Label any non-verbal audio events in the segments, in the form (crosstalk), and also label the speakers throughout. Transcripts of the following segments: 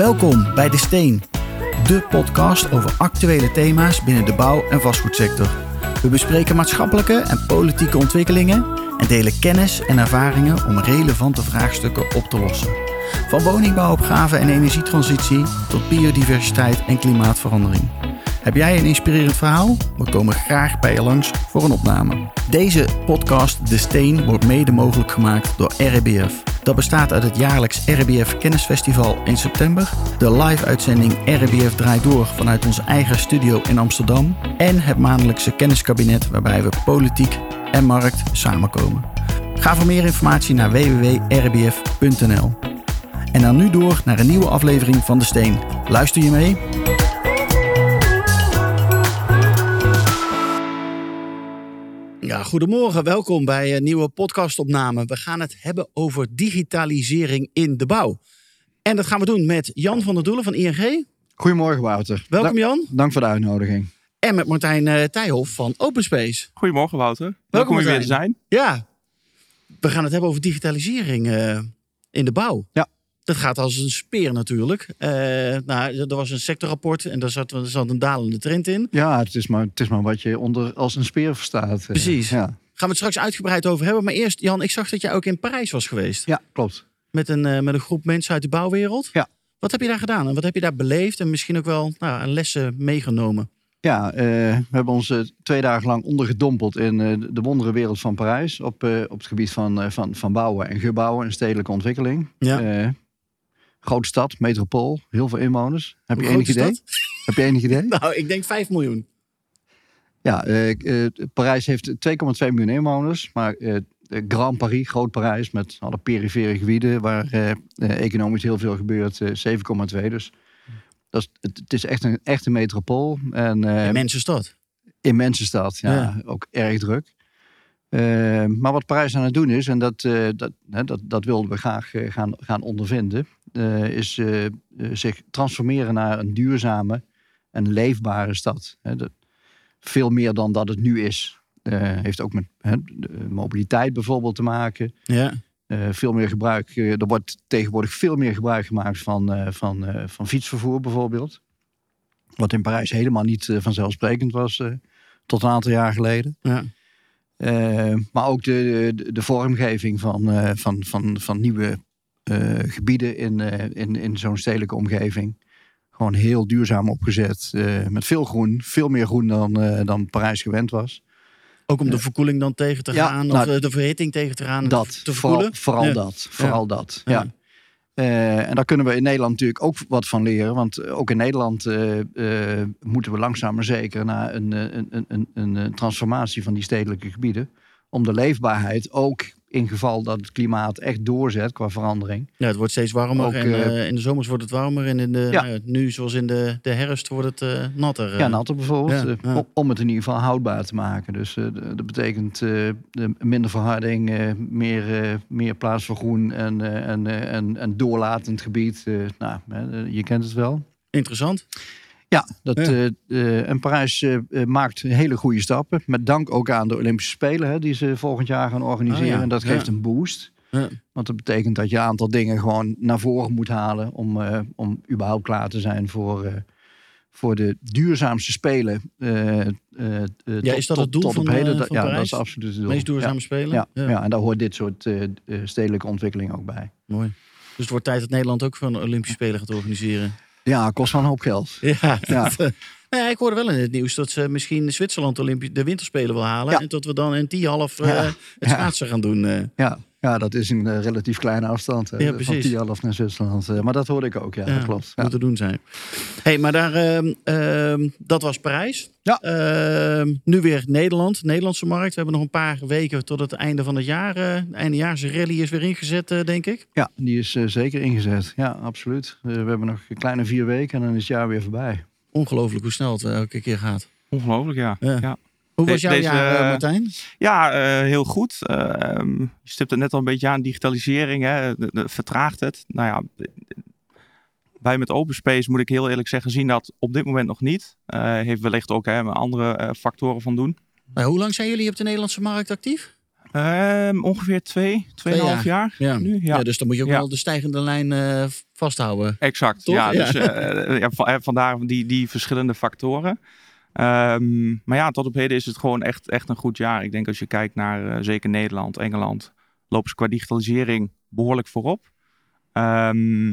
Speaker 1: Welkom bij De Steen, de podcast over actuele thema's binnen de bouw- en vastgoedsector. We bespreken maatschappelijke en politieke ontwikkelingen en delen kennis en ervaringen om relevante vraagstukken op te lossen. Van woningbouwopgave en energietransitie tot biodiversiteit en klimaatverandering. Heb jij een inspirerend verhaal? We komen graag bij je langs voor een opname. Deze podcast De Steen wordt mede mogelijk gemaakt door RBF. Dat bestaat uit het jaarlijks RBF Kennisfestival in september, de live-uitzending RBF Draait Door vanuit onze eigen studio in Amsterdam en het maandelijkse kenniskabinet waarbij we politiek en markt samenkomen. Ga voor meer informatie naar www.rbf.nl. En dan nu door naar een nieuwe aflevering van De Steen. Luister je mee? Ja, goedemorgen. Welkom bij een nieuwe podcastopname. We gaan het hebben over digitalisering in de bouw. En dat gaan we doen met Jan van der Doelen van ING.
Speaker 2: Goedemorgen Wouter.
Speaker 1: Welkom Jan.
Speaker 2: Dank voor de uitnodiging.
Speaker 1: En met Martijn uh, Tijhoff van Open Space.
Speaker 3: Goedemorgen Wouter. Welkom om weer te zijn.
Speaker 1: Ja, we gaan het hebben over digitalisering uh, in de bouw.
Speaker 2: Ja.
Speaker 1: Dat gaat als een speer natuurlijk. Uh, nou, er was een sectorrapport en daar zat, er zat een dalende trend in.
Speaker 2: Ja, het is maar, het is maar wat je onder als een speer verstaat.
Speaker 1: Precies.
Speaker 2: Ja.
Speaker 1: Gaan we het straks uitgebreid over hebben. Maar eerst, Jan, ik zag dat jij ook in Parijs was geweest.
Speaker 2: Ja, klopt.
Speaker 1: Met een, uh, met een groep mensen uit de bouwwereld.
Speaker 2: Ja.
Speaker 1: Wat heb je daar gedaan en wat heb je daar beleefd en misschien ook wel nou, lessen meegenomen?
Speaker 2: Ja, uh, we hebben ons uh, twee dagen lang ondergedompeld in de wondere wereld van Parijs. Op, op het gebied van, van, van bouwen en gebouwen en stedelijke ontwikkeling.
Speaker 1: Ja.
Speaker 2: Grote stad, metropool, heel veel inwoners. Heb je enig idee?
Speaker 1: Stad?
Speaker 2: Heb je enig idee? (laughs)
Speaker 1: nou, ik denk 5 miljoen.
Speaker 2: Ja, Parijs heeft 2,2 miljoen inwoners. Maar Grand Paris, Groot Parijs, met alle perifere gebieden waar eh, economisch heel veel gebeurt, eh, 7,2. Dus dat is, het, het, is echt een echte metropool. En,
Speaker 1: immense stad.
Speaker 2: Immense stad, ja,
Speaker 1: Ja.
Speaker 2: Ook erg druk. maar wat Parijs aan het doen is, en dat, dat, dat, dat wilden we graag gaan, gaan ondervinden, is zich transformeren naar een duurzame en leefbare stad. Dat, veel meer dan dat het nu is. Heeft ook met mobiliteit bijvoorbeeld te maken.
Speaker 1: Ja.
Speaker 2: Uh, veel meer gebruik. Uh, er wordt tegenwoordig veel meer gebruik gemaakt van, van, van fietsvervoer bijvoorbeeld. Wat in Parijs helemaal niet vanzelfsprekend was tot een aantal jaar geleden.
Speaker 1: Ja.
Speaker 2: maar ook de, de, de vormgeving van, van, van, van nieuwe gebieden in, in, in zo'n stedelijke omgeving. Gewoon heel duurzaam opgezet. met veel groen. Veel meer groen dan, dan Parijs gewend was.
Speaker 1: Ook om de verkoeling dan tegen te
Speaker 2: Ja,
Speaker 1: gaan,
Speaker 2: nou,
Speaker 1: of de verhitting tegen te gaan,
Speaker 2: dat,
Speaker 1: te
Speaker 2: vooral,
Speaker 1: voelen.
Speaker 2: vooral
Speaker 1: Ja.
Speaker 2: dat. Vooral dat.
Speaker 1: Ja.
Speaker 2: Eh, en daar kunnen we in Nederland natuurlijk ook wat van leren. Want ook in Nederland eh, eh, moeten we langzaam maar zeker naar eh, een, een, een, een transformatie van die stedelijke gebieden. Om de leefbaarheid ook in geval dat het klimaat echt doorzet qua verandering.
Speaker 1: Ja, het wordt steeds warmer
Speaker 2: Ook,
Speaker 1: en
Speaker 2: eh,
Speaker 1: eh, in de zomers wordt het warmer en in de,
Speaker 2: Ja.
Speaker 1: nou nu zoals in de, de herfst wordt het eh, natter.
Speaker 2: Ja, natter bijvoorbeeld.
Speaker 1: ja, ja.
Speaker 2: om- het in ieder geval houdbaar te maken. Dus dat betekent de minder verharding, meer, meer plaats voor groen en, en, en, en doorlatend gebied. Nou, je kent het wel.
Speaker 1: Interessant.
Speaker 2: Ja, dat,
Speaker 1: Ja.
Speaker 2: eh, eh, en Parijs eh, maakt hele goede stappen. Met dank ook aan de Olympische Spelen hè, die ze volgend jaar gaan organiseren.
Speaker 1: Ah, ja.
Speaker 2: En dat
Speaker 1: Ja.
Speaker 2: geeft een boost.
Speaker 1: Ja.
Speaker 2: Want dat betekent dat je een aantal dingen gewoon naar voren moet halen. Om, om überhaupt klaar te zijn voor, voor de duurzaamste spelen.
Speaker 1: Ja, is dat het doel
Speaker 2: tot
Speaker 1: van,
Speaker 2: op heden? Dat-
Speaker 1: van
Speaker 2: ja,
Speaker 1: Parijs?
Speaker 2: dat is absoluut het doel.
Speaker 1: Meest duurzame spelen.
Speaker 2: Ja, en daar hoort dit soort stedelijke ontwikkeling ook bij.
Speaker 1: Mooi. Dus het wordt tijd dat Nederland ook van Olympische Spelen gaat organiseren.
Speaker 2: Ja, kost wel een hoop geld.
Speaker 1: Ja, (laughs) eh, nou ja, ik hoorde wel in het nieuws dat ze misschien Zwitserland Olympi- de winterspelen wil halen.
Speaker 2: Ja.
Speaker 1: En dat we dan in die half
Speaker 2: Ja.
Speaker 1: het schaatsen gaan doen. eh.
Speaker 2: Ja, ja, dat is een eh, relatief kleine afstand. Hè,
Speaker 1: Ja,
Speaker 2: van
Speaker 1: precies.
Speaker 2: Tialf naar Zwitserland. Eh, maar dat hoorde ik ook, ja,
Speaker 1: Ja,
Speaker 2: dat klopt. Ja.
Speaker 1: Moet te doen zijn. hey, maar daar, ehm, ehm, dat was Parijs.
Speaker 2: Ja.
Speaker 1: Ehm, nu weer Nederland, Nederlandse markt. We hebben nog een paar weken tot het einde van het jaar. eh eindejaarse rally is weer ingezet, eh, denk ik.
Speaker 2: Ja, die is eh, zeker ingezet. Ja, absoluut. Eh, we hebben nog een kleine vier weken en dan is het jaar weer voorbij.
Speaker 1: Ongelooflijk hoe snel het eh, elke keer gaat.
Speaker 3: Ongelooflijk, ja.
Speaker 1: Ja. Hoe was jouw
Speaker 3: deze,
Speaker 1: jaar, eh,
Speaker 3: eh,
Speaker 1: Martijn?
Speaker 3: Ja, eh, heel goed. Eh, ehm, je stipt het net al een beetje aan, digitalisering, hè, de- de- vertraagt het. Nou ja, wij met Open Space moet ik heel eerlijk zeggen, zien dat op dit moment nog niet. Heeft wellicht ook hè, andere factoren van doen.
Speaker 1: Nou, hoe lang zijn jullie op de Nederlandse markt actief?
Speaker 3: Ehm, ongeveer twee, tweeënhalf jaar.
Speaker 1: Ja.
Speaker 3: nu. Ja.
Speaker 1: Ja. dus dan moet je ook
Speaker 3: Ja.
Speaker 1: wel de stijgende lijn eh, vasthouden.
Speaker 3: Exact.
Speaker 1: Toch?
Speaker 3: Ja,
Speaker 1: Ja.
Speaker 3: Dus, eh, vandaar die, die verschillende factoren. Ehm, maar ja, tot op heden is het gewoon echt, echt een goed jaar. Ik denk als je kijkt naar eh, zeker Nederland, Engeland, lopen ze qua digitalisering behoorlijk voorop. Ehm,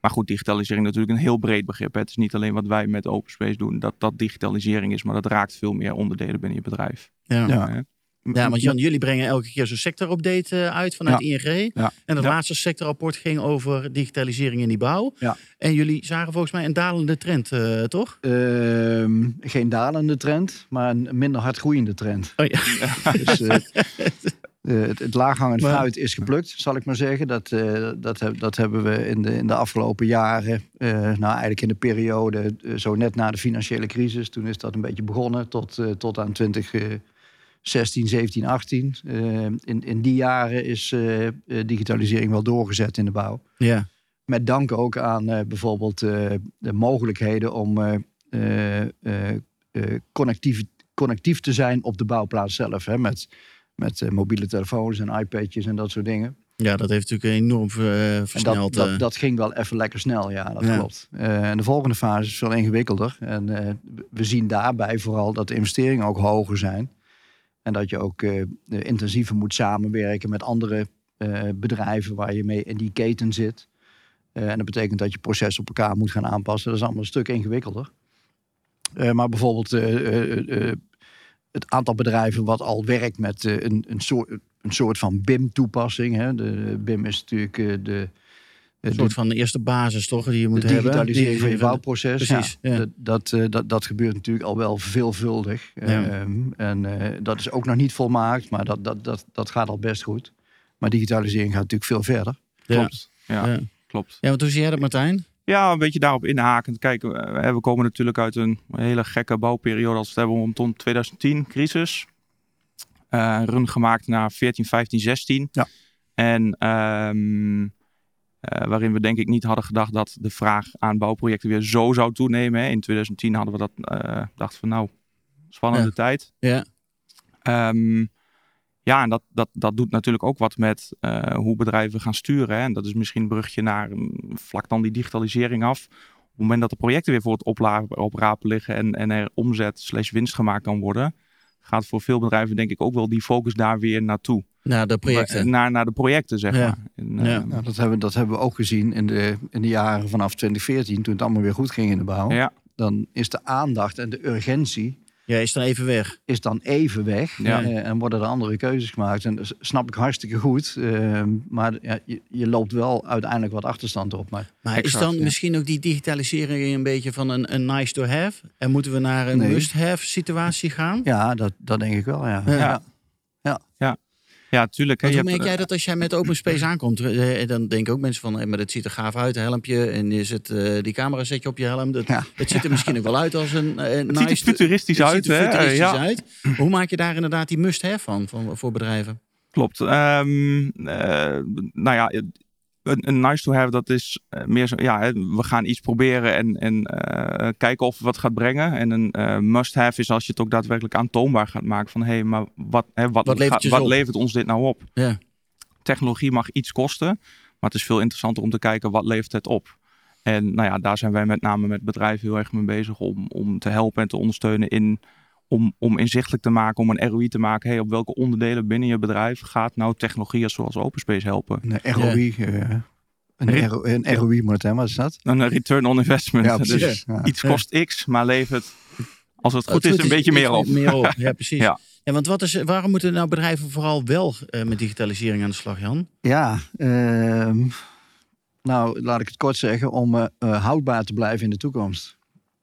Speaker 3: maar goed, digitalisering is natuurlijk een heel breed begrip. Hè. Het is niet alleen wat wij met Open Space doen, dat dat digitalisering is, maar dat raakt veel meer onderdelen binnen je bedrijf.
Speaker 1: Ja.
Speaker 2: Ja.
Speaker 1: Ja, want Jan, jullie brengen elke keer zo'n sectorupdate eh, uit vanuit ING.
Speaker 2: Ja.
Speaker 1: En het
Speaker 3: Ja.
Speaker 1: laatste sectorrapport ging over digitalisering in die bouw. En jullie zagen volgens mij een dalende trend, eh, toch?
Speaker 2: Ehm, geen dalende trend, maar een minder hard groeiende trend.
Speaker 1: Oh ja. (laughs)
Speaker 2: Dus, eh, het, het laaghangend
Speaker 1: Maar-
Speaker 2: fruit is geplukt, zal ik maar zeggen. Dat, dat, dat hebben we in de, in de afgelopen jaren, nou eigenlijk in de periode zo net na de financiële crisis, toen is dat een beetje begonnen tot, tot aan 2016, 17, 18. Eh, in, in die jaren is eh, eh, digitalisering wel doorgezet in de bouw.
Speaker 1: Ja.
Speaker 2: Met dank ook aan eh, bijvoorbeeld de mogelijkheden om connectief, connectief te zijn op de bouwplaats zelf. Hè, met met mobiele telefoons en iPadjes en dat soort dingen.
Speaker 1: ja, dat heeft natuurlijk enorm
Speaker 2: En dat,
Speaker 1: versneld.
Speaker 2: dat,
Speaker 1: eh.
Speaker 2: dat ging wel even lekker snel, ja, dat
Speaker 1: Ja.
Speaker 2: klopt. En de volgende fase is veel ingewikkelder. En we zien daarbij vooral dat de investeringen ook hoger zijn. En dat je ook eh, intensiever moet samenwerken met andere eh, bedrijven waar je mee in die keten zit. Eh, en dat betekent dat je proces op elkaar moet gaan aanpassen. Dat is allemaal een stuk ingewikkelder. Eh, maar bijvoorbeeld eh, eh, eh, het aantal bedrijven wat al werkt met eh, een, een, soort, een soort van BIM-toepassing. De, BIM is natuurlijk eh, de,
Speaker 1: een
Speaker 2: de,
Speaker 1: soort van de eerste basis, toch? Die je moet
Speaker 2: de
Speaker 1: hebben.
Speaker 2: digitalisering van je
Speaker 1: Die-
Speaker 2: bouwproces.
Speaker 1: Precies,
Speaker 2: Ja,
Speaker 1: ja.
Speaker 2: Dat, dat, eh, dat, dat gebeurt natuurlijk al wel veelvuldig.
Speaker 1: Ja.
Speaker 2: Ehm, en eh, dat is ook nog niet volmaakt, maar dat, dat, dat, dat gaat al best goed. Maar digitalisering gaat natuurlijk veel verder.
Speaker 1: Ja.
Speaker 3: Klopt. Ja,
Speaker 1: Ja.
Speaker 3: klopt.
Speaker 1: Ja, want hoe zie jij dat, Martijn?
Speaker 3: Ja, een beetje daarop inhakend. Kijk, we we komen natuurlijk uit een hele gekke bouwperiode als we het hebben rondom 2010, crisis. Eh run gemaakt naar 14, 15, 16.
Speaker 2: Ja.
Speaker 3: En ehm, eh, waarin we denk ik niet hadden gedacht dat de vraag aan bouwprojecten weer zo zou toenemen. Hè. In 2010 hadden we dat, eh dachten van nou, spannende
Speaker 1: Ja.
Speaker 3: tijd.
Speaker 1: Ja.
Speaker 3: Ehm, ja, en dat, dat, dat doet natuurlijk ook wat met eh, hoe bedrijven gaan sturen. Hè. En dat is misschien een brugje naar mm, vlak dan die digitalisering af. Op het moment dat de projecten weer voor het opla- oprapen liggen en, en er omzet slash winst gemaakt kan worden, gaat voor veel bedrijven denk ik ook wel die focus daar weer naartoe.
Speaker 1: Nou, de projecten.
Speaker 3: Naar, naar de projecten, zeg
Speaker 1: Ja.
Speaker 3: maar. En, eh.
Speaker 2: Nou, dat, hebben, dat hebben we ook gezien in de, in de jaren vanaf 2014, toen het allemaal weer goed ging in de bouw.
Speaker 3: ja,
Speaker 2: Dan is de aandacht en de urgentie
Speaker 1: Ja, is dan even weg.
Speaker 2: is dan even weg.
Speaker 3: Ja.
Speaker 2: Eh, en worden er andere keuzes gemaakt. En dat snap ik hartstikke goed. Ehm, maar ja, je, je loopt wel uiteindelijk wat achterstand op. Maar
Speaker 1: Maar
Speaker 3: Exact,
Speaker 1: is dan
Speaker 3: ja.
Speaker 1: misschien ook die digitalisering een beetje van een, een nice to have? En moeten we naar een
Speaker 2: Nee.
Speaker 1: must-have situatie gaan?
Speaker 2: ja, dat, dat denk ik wel, ja.
Speaker 1: Ja.
Speaker 2: ja.
Speaker 3: Ja, tuurlijk. hè.
Speaker 1: Hoe
Speaker 3: hebt,
Speaker 1: merk jij dat als jij met open space aankomt? Eh, Dan denken ook mensen van, eh, maar dat ziet er gaaf uit, een helmpje. En zet eh, die camera zet je op je helm. Dat,
Speaker 2: Ja.
Speaker 1: Het ziet er misschien ook wel uit als een eh,
Speaker 3: Het
Speaker 1: nice...
Speaker 3: ziet er futuristisch
Speaker 1: het
Speaker 3: uit.
Speaker 1: ziet er
Speaker 3: hè.
Speaker 1: futuristisch
Speaker 3: ja.
Speaker 1: uit. Hoe maak je daar inderdaad die must-have van, van voor bedrijven?
Speaker 3: Klopt. Eh, nou ja, een, nice to have, dat is eh, meer zo, ja, we gaan iets proberen en, en eh, kijken of het wat gaat brengen. En een eh, must have is als je het ook daadwerkelijk aantoonbaar gaat maken van, hé, hey, maar wat, hè, wat,
Speaker 1: Wat levert
Speaker 3: gaat-
Speaker 1: je
Speaker 3: wat
Speaker 1: op?
Speaker 3: levert ons dit nou op?
Speaker 1: Ja.
Speaker 3: Technologie mag iets kosten, maar het is veel interessanter om te kijken wat levert het op. En nou ja, daar zijn wij met name met bedrijven heel erg mee bezig om, om te helpen en te ondersteunen in om, om inzichtelijk te maken, om een ROI te maken. Hey, op welke onderdelen binnen je bedrijf gaat nou technologieën zoals OpenSpace helpen?
Speaker 2: Een ROI. eh, een, RO, een ROI moet het, hè? Wat is dat?
Speaker 3: Een return on investment.
Speaker 2: Ja, precies.
Speaker 3: Dus
Speaker 2: Ja.
Speaker 3: iets kost X, maar levert, als het goed
Speaker 1: Het
Speaker 3: is, een beetje meer op.
Speaker 1: Meer op. (laughs) Ja, precies.
Speaker 3: Ja.
Speaker 1: Ja, want wat is, waarom moeten nou bedrijven vooral wel eh, met digitalisering aan de slag, Jan?
Speaker 2: Ja, ehm, nou laat ik het kort zeggen, om eh, houdbaar te blijven in de toekomst.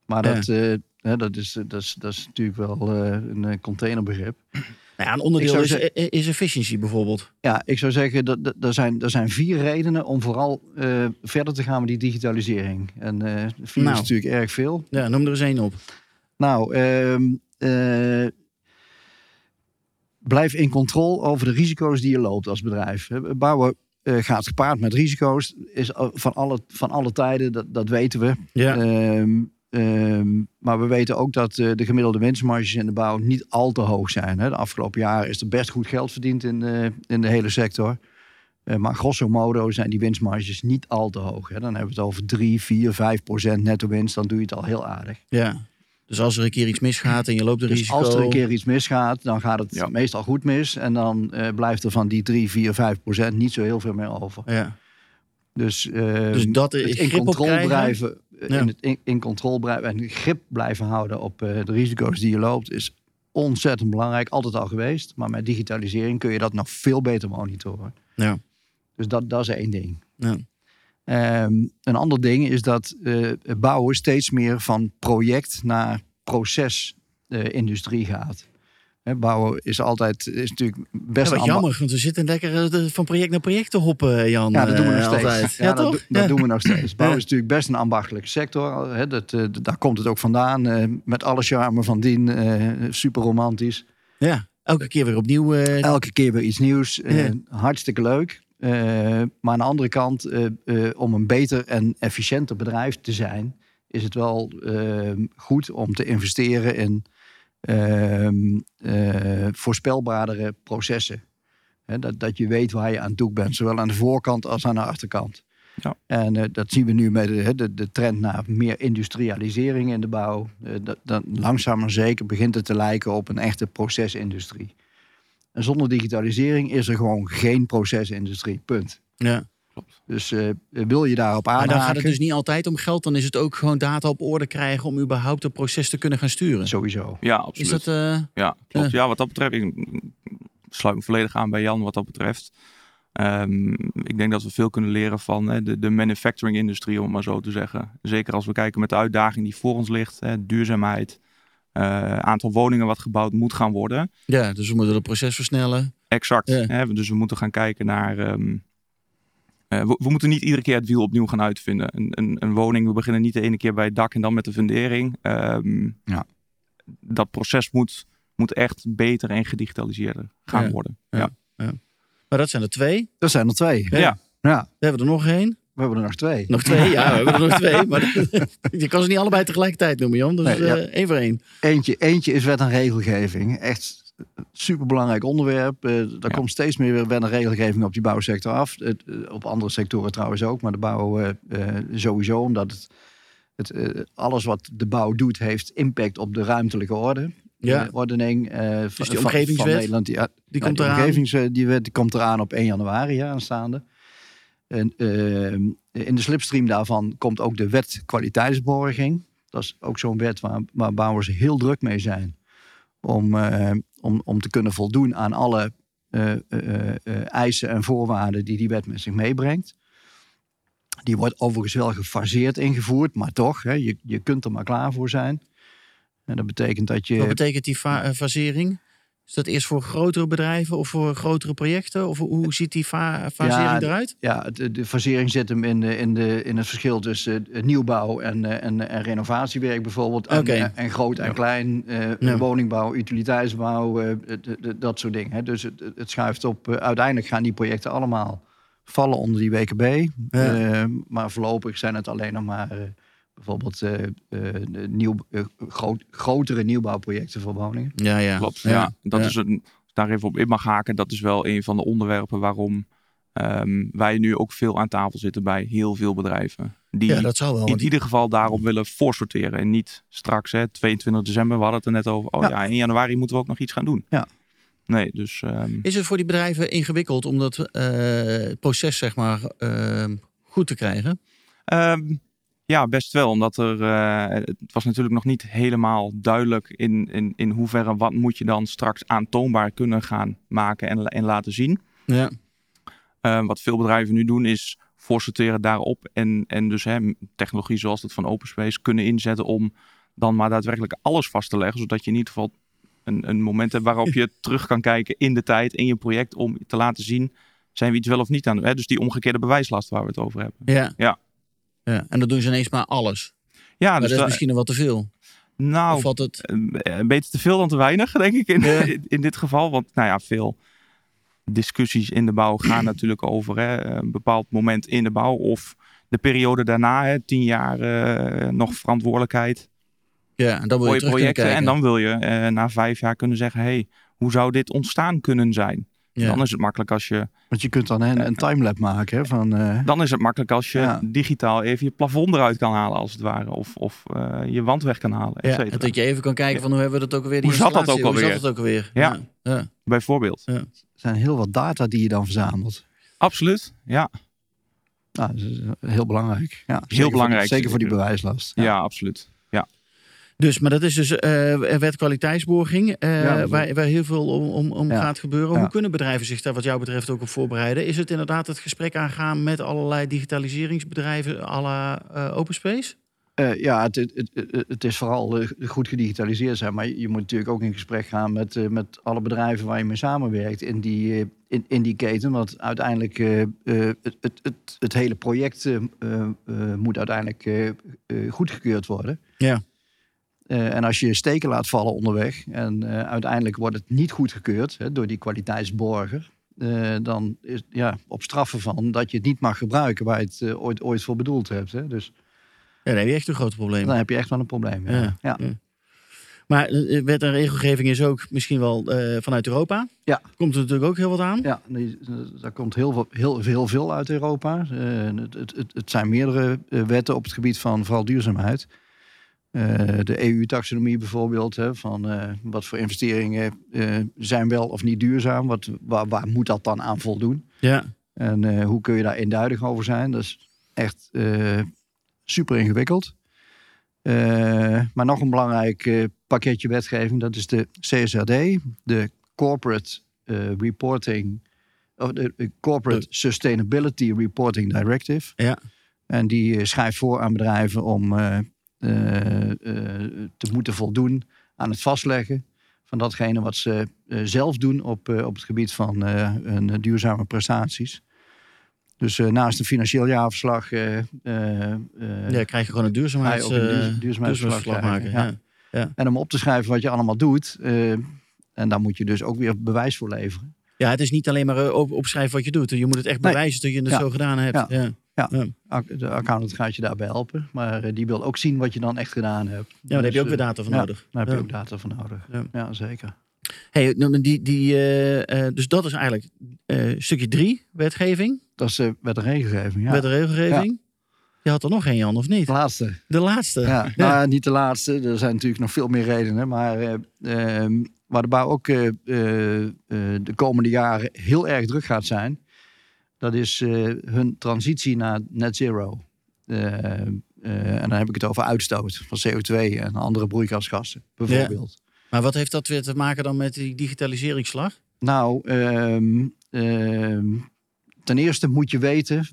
Speaker 2: Maar
Speaker 1: Ja.
Speaker 2: dat, eh, hè, dat, is, dat, is, dat is natuurlijk wel eh, een eh, containerbegrip. (clears throat)
Speaker 1: Nou ja, een onderdeel is, is efficiency bijvoorbeeld.
Speaker 2: Ja, ik zou zeggen dat dat- er zijn, er zijn vier redenen om vooral eh, verder te gaan met die digitalisering. En eh vier
Speaker 1: Nou.
Speaker 2: is natuurlijk erg veel.
Speaker 1: Ja, noem er eens één op.
Speaker 2: Nou, ehm, eh, blijf in controle over de risico's die je loopt als bedrijf. Eh, Bouwen eh, gaat gepaard met risico's. Is van alle, van alle tijden, dat, dat weten we.
Speaker 1: Ja.
Speaker 2: Ehm, Ehm, maar we weten ook dat eh, de gemiddelde winstmarges in de bouw niet al te hoog zijn. Hè. De afgelopen jaren is er best goed geld verdiend in, de, in de hele sector. Uh, maar grosso modo zijn die winstmarges niet al te hoog. Hè. Dan hebben we het over 3, 4, 5 procent netto winst. Dan doe je het al heel aardig.
Speaker 1: Ja. Dus als er een keer iets misgaat en je loopt de
Speaker 2: dus
Speaker 1: risico...
Speaker 2: als er een keer iets misgaat, dan gaat het
Speaker 3: Ja.
Speaker 2: meestal goed mis. En dan uh, blijft er van die 3, 4, 5 procent niet zo heel veel meer over.
Speaker 1: Ja.
Speaker 2: Dus, uh,
Speaker 1: dus dat
Speaker 2: het
Speaker 1: is
Speaker 2: in
Speaker 1: grip op
Speaker 2: blijven,
Speaker 1: Ja.
Speaker 2: in, het in, in controle blijven en grip blijven houden op uh, de risico's die je loopt, is ontzettend belangrijk. Altijd al geweest. Maar met digitalisering kun je dat nog veel beter monitoren.
Speaker 1: Ja.
Speaker 2: Dus dat, dat is één ding.
Speaker 1: Ja.
Speaker 2: Um, een ander ding is dat uh, bouwen steeds meer van project naar procesindustrie gaat. Bouwen is altijd is natuurlijk best
Speaker 1: ja, wat jammer, want we zitten lekker uh, van project naar project te hoppen, Jan.
Speaker 2: Ja, dat doen we nog
Speaker 1: uh,
Speaker 2: steeds.
Speaker 1: Altijd.
Speaker 2: Ja,
Speaker 1: Ja,
Speaker 2: dat, dat doen we nog steeds. Bouwen is natuurlijk best een ambachtelijke sector. Hè, dat, daar komt het ook vandaan. Uh, met alle charme van dien. Uh, super romantisch.
Speaker 1: Ja, elke keer weer opnieuw. uh,
Speaker 2: Elke keer weer iets nieuws. Hartstikke leuk. Maar aan de andere kant, om een beter en efficiënter bedrijf te zijn, is het wel goed om te investeren in voorspelbaardere processen. He, dat, dat je weet waar je aan toe bent, zowel aan de voorkant als aan de achterkant.
Speaker 3: Ja.
Speaker 2: En uh, dat zien we nu met de, de, de, trend naar meer industrialisering in de bouw. Uh, dat, dat, langzaam maar zeker begint het te lijken op een echte procesindustrie. En zonder digitalisering is er gewoon geen procesindustrie. Punt.
Speaker 1: Ja.
Speaker 3: Klopt.
Speaker 2: Dus uh, wil je daarop
Speaker 1: Maar
Speaker 2: aanhaken...
Speaker 1: dan gaat het dus niet altijd om geld. Dan is het ook gewoon data op orde krijgen om überhaupt het proces te kunnen gaan sturen.
Speaker 2: Sowieso.
Speaker 3: Ja, absoluut.
Speaker 1: Is dat... Uh...
Speaker 3: Ja, klopt. Ja, wat dat betreft, ik sluit me volledig aan bij Jan wat dat betreft. Um, ik denk dat we veel kunnen leren van hè, de, de manufacturing-industrie, om het maar zo te zeggen. Zeker als we kijken met de uitdaging die voor ons ligt, hè, duurzaamheid, uh, aantal woningen wat gebouwd moet gaan worden.
Speaker 1: Ja, dus we moeten het proces versnellen.
Speaker 3: Exact. Ja. Hè, dus we moeten gaan kijken naar. Um, uh, we, we, moeten niet iedere keer het wiel opnieuw gaan uitvinden. Een, een, een, woning, we beginnen niet de ene keer bij het dak en dan met de fundering. Um,
Speaker 2: ja.
Speaker 3: Dat proces moet, moet echt beter en gedigitaliseerder gaan
Speaker 1: ja.
Speaker 3: worden.
Speaker 1: Ja.
Speaker 3: Ja.
Speaker 1: ja. Maar dat zijn er twee.
Speaker 2: Dat zijn er twee.
Speaker 3: Ja. ja.
Speaker 2: ja.
Speaker 1: We hebben er nog één.
Speaker 2: We hebben er nog twee.
Speaker 1: Nog twee, ja, we hebben er nog (laughs) twee. Maar (laughs) je kan ze niet allebei tegelijkertijd noemen, Jan. Dus nee, ja. uh, één voor één.
Speaker 2: Eentje, eentje is wet en regelgeving. Echt superbelangrijk onderwerp. Uh, er ja. komt steeds meer wet en regelgeving op die bouwsector af. Het, uh, op andere sectoren trouwens ook, maar de bouw uh, sowieso. Omdat het, het alles wat de bouw doet, heeft impact op de ruimtelijke orde.
Speaker 1: Ja.
Speaker 2: ordening.
Speaker 1: dus die omgevingswet,
Speaker 2: van, van Nederland, die,
Speaker 1: die komt
Speaker 2: die
Speaker 1: eraan.
Speaker 2: omgevingswet die, wet, die komt eraan op 1 januari ja, aanstaande. En, in de slipstream daarvan komt ook de wet kwaliteitsborging. Dat is ook zo'n wet waar, waar bouwers heel druk mee zijn. Om, uh, om, om te kunnen voldoen aan alle uh, eisen en voorwaarden die die wet met zich meebrengt. Die wordt overigens wel gefaseerd ingevoerd, maar toch, hè, je, je kunt er maar klaar voor zijn. En dat betekent dat je.
Speaker 1: Wat betekent die fa eh, fasering? Is dat eerst voor grotere bedrijven of voor grotere projecten? Of hoe ziet die fa fasering
Speaker 2: ja,
Speaker 1: eruit?
Speaker 2: Ja, de, de fasering zit hem in, de, in, de, in het verschil tussen nieuwbouw en, eh, en, en renovatiewerk bijvoorbeeld. En,
Speaker 1: okay.
Speaker 2: en groot en
Speaker 3: ja.
Speaker 2: klein, uh, ja. woningbouw, utiliteitsbouw, uh, de, de, dat soort dingen. Hè. Dus het, het schuift op. Uh, uiteindelijk gaan die projecten allemaal vallen onder die WKB. Maar voorlopig zijn het alleen nog maar bijvoorbeeld uh, uh, nieuw, uh, groot, grotere nieuwbouwprojecten voor woningen.
Speaker 1: Ja, ja.
Speaker 3: Klopt. Ja, ja. dat ja. is een, daar even op in mag haken, dat is wel een van de onderwerpen waarom um, wij nu ook veel aan tafel zitten bij heel veel bedrijven. Die
Speaker 1: ja, dat zou wel,
Speaker 3: in die... ieder geval daarop willen voorsorteren. En niet straks, hè, 22 december, we hadden het er net over. Oh ja, ja in januari moeten we ook nog iets gaan doen.
Speaker 2: Ja.
Speaker 3: Nee, dus... Um...
Speaker 1: Is het voor die bedrijven ingewikkeld om dat uh, proces, zeg maar, uh, goed te krijgen?
Speaker 3: Um, ja, best wel. Omdat er, uh, het was natuurlijk nog niet helemaal duidelijk in, in, in hoeverre wat moet je dan straks aantoonbaar kunnen gaan maken en, en laten zien.
Speaker 1: Ja.
Speaker 3: Uh, wat veel bedrijven nu doen is voorsorteren daarop en, en dus hè, technologie zoals dat van OpenSpace kunnen inzetten om dan maar daadwerkelijk alles vast te leggen. Zodat je in ieder geval een, een moment hebt waarop je (laughs) terug kan kijken in de tijd, in je project, om te laten zien, zijn we iets wel of niet aan. Hè? Dus die omgekeerde bewijslast waar we het over hebben.
Speaker 1: Ja.
Speaker 3: ja.
Speaker 1: Ja, en dan doen ze ineens maar alles.
Speaker 3: Ja,
Speaker 1: maar
Speaker 3: dus
Speaker 1: dat is misschien nog wat te veel.
Speaker 3: Nou,
Speaker 1: of valt het...
Speaker 3: een beetje te veel dan te weinig, denk ik, in, ja. (laughs) in, dit geval. Want nou ja, veel discussies in de bouw gaan (clears throat) natuurlijk over hè, een bepaald moment in de bouw. Of de periode daarna, hè, tien jaar eh, nog verantwoordelijkheid
Speaker 1: Ja, en dan wil je
Speaker 3: je projecten. En dan wil je eh, na vijf jaar kunnen zeggen, hey, hoe zou dit ontstaan kunnen zijn?
Speaker 1: Ja.
Speaker 3: Dan is het makkelijk als je,
Speaker 2: Want je kunt dan een, een timelap maken hè, van... eh,
Speaker 3: dan is het makkelijk als je
Speaker 2: Ja.
Speaker 3: digitaal even je plafond eruit kan halen, als het ware. Of, of eh, je wand weg kan halen,
Speaker 1: Ja, en dat je even kan kijken van hoe hebben we dat ook alweer. die
Speaker 3: Hoe zat dat ook
Speaker 1: Hoe
Speaker 3: alweer?
Speaker 1: zat het ook alweer?
Speaker 3: Ja.
Speaker 1: ja.
Speaker 3: Bijvoorbeeld.
Speaker 2: er zijn heel wat data die je dan verzamelt.
Speaker 3: Absoluut, ja.
Speaker 2: Nou, dat is heel belangrijk. Ja, zeker voor-
Speaker 3: belangrijk.
Speaker 2: zeker voor die bewijslast.
Speaker 3: Ja, absoluut.
Speaker 1: Dus, maar dat is dus eh wet kwaliteitsborging, eh,
Speaker 2: Ja,
Speaker 1: waar, waar heel veel om, om, om gaat gebeuren. Hoe kunnen bedrijven zich daar wat jou betreft ook op voorbereiden? Is het inderdaad het gesprek aangaan met allerlei digitaliseringsbedrijven à la eh, Open Space?
Speaker 2: Ja, het, het, het, het is vooral goed gedigitaliseerd zijn. Maar je moet natuurlijk ook in gesprek gaan met, met alle bedrijven waar je mee samenwerkt in die, in, in die keten. Want uiteindelijk het, het, het, het hele project moet uiteindelijk goedgekeurd worden.
Speaker 1: Ja.
Speaker 2: Eh, en als je steken laat vallen onderweg en eh, uiteindelijk wordt het niet goedgekeurd hè, door die kwaliteitsborger. eh, dan is ja, op straffen van dat je het niet mag gebruiken waar je het ooit, ooit voor bedoeld hebt. Hè. Dus
Speaker 1: Ja, dan heb je echt een groot probleem.
Speaker 2: dan heb je echt wel een probleem. Ja.
Speaker 1: Ja.
Speaker 2: Ja.
Speaker 1: Maar wet en regelgeving is ook misschien wel vanuit Europa.
Speaker 2: Ja.
Speaker 1: Komt er natuurlijk ook heel wat aan.
Speaker 2: Ja, daar komt heel veel, heel, heel veel uit Europa. Het, het, het, het zijn meerdere wetten op het gebied van vooral duurzaamheid. Eh, de EU-taxonomie bijvoorbeeld, hè, van eh, wat voor investeringen eh, zijn wel of niet duurzaam. Wat, waar, waar moet dat dan aan voldoen?
Speaker 1: Ja.
Speaker 2: En hoe kun je daar eenduidig over zijn? Dat is echt super ingewikkeld. Maar nog een belangrijk pakketje wetgeving, dat is de CSRD, de Corporate Reporting, of de, Corporate Sustainability Reporting Directive.
Speaker 1: Ja.
Speaker 2: En die schrijft voor aan bedrijven om te moeten voldoen aan het vastleggen van datgene wat ze eh, zelf doen op, eh, op het gebied van eh, hun duurzame prestaties. Dus eh, naast een financieel jaarverslag eh, eh, eh,
Speaker 1: ja, krijg je gewoon een duurzaamheids,
Speaker 2: ook een
Speaker 1: eh,
Speaker 2: duurzaamheidsverslag
Speaker 1: duurzaamheidsverslag maken.
Speaker 2: krijgen,
Speaker 1: Ja.
Speaker 2: en om op te schrijven wat je allemaal doet. eh, en daar moet je dus ook weer bewijs voor leveren.
Speaker 1: Ja, het is niet alleen maar eh, op, opschrijven wat je doet. Je moet het echt
Speaker 2: Nee.
Speaker 1: bewijzen dat je het
Speaker 2: Ja.
Speaker 1: zo gedaan hebt.
Speaker 2: Ja.
Speaker 1: Ja.
Speaker 2: De accountant gaat je daarbij helpen. Maar eh, die wil ook zien wat je dan echt gedaan hebt.
Speaker 1: Ja, maar daar heb je ook
Speaker 2: Dus,
Speaker 1: weer data
Speaker 2: ja,
Speaker 1: nodig.
Speaker 2: Daar heb je ook data voor nodig.
Speaker 1: Ja.
Speaker 2: Zeker.
Speaker 1: Hey, nou, die, die, eh, eh, dus dat is eigenlijk eh, stukje drie, wetgeving,
Speaker 2: Dat is eh, wet en regelgeving. Ja.
Speaker 1: wet en regelgeving. Je had er nog één, Jan, of niet?
Speaker 2: De laatste.
Speaker 1: De laatste.
Speaker 2: Ja,
Speaker 1: Ja.
Speaker 2: Nou, niet de laatste. Er zijn natuurlijk nog veel meer redenen. Maar ehm, waar de bouw ook de komende jaren heel erg druk gaat zijn. Dat is eh, hun transitie naar net zero. Eh, eh, en dan heb ik het over uitstoot van CO2 en andere broeikasgassen, bijvoorbeeld.
Speaker 1: Maar wat heeft dat weer te maken dan met die digitaliseringsslag?
Speaker 2: Nou, ehm, ehm, ten eerste moet je weten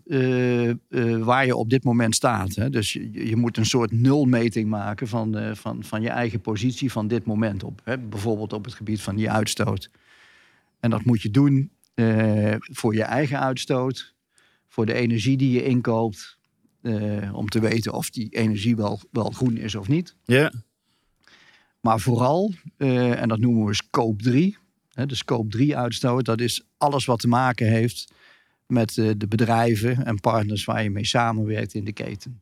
Speaker 2: waar je op dit moment staat. Hè? Dus je, je moet een soort nulmeting maken van, van, van je eigen positie van dit moment op. Hè? Bijvoorbeeld op het gebied van die uitstoot. En dat moet je doen eh, voor je eigen uitstoot, voor de energie die je inkoopt. eh, om te weten of die energie wel, wel groen is of niet.
Speaker 1: Ja.
Speaker 2: Maar vooral, eh, en dat noemen we scope 3. Hè, de scope 3 uitstoot, dat is alles wat te maken heeft met de bedrijven en partners waar je mee samenwerkt in de keten.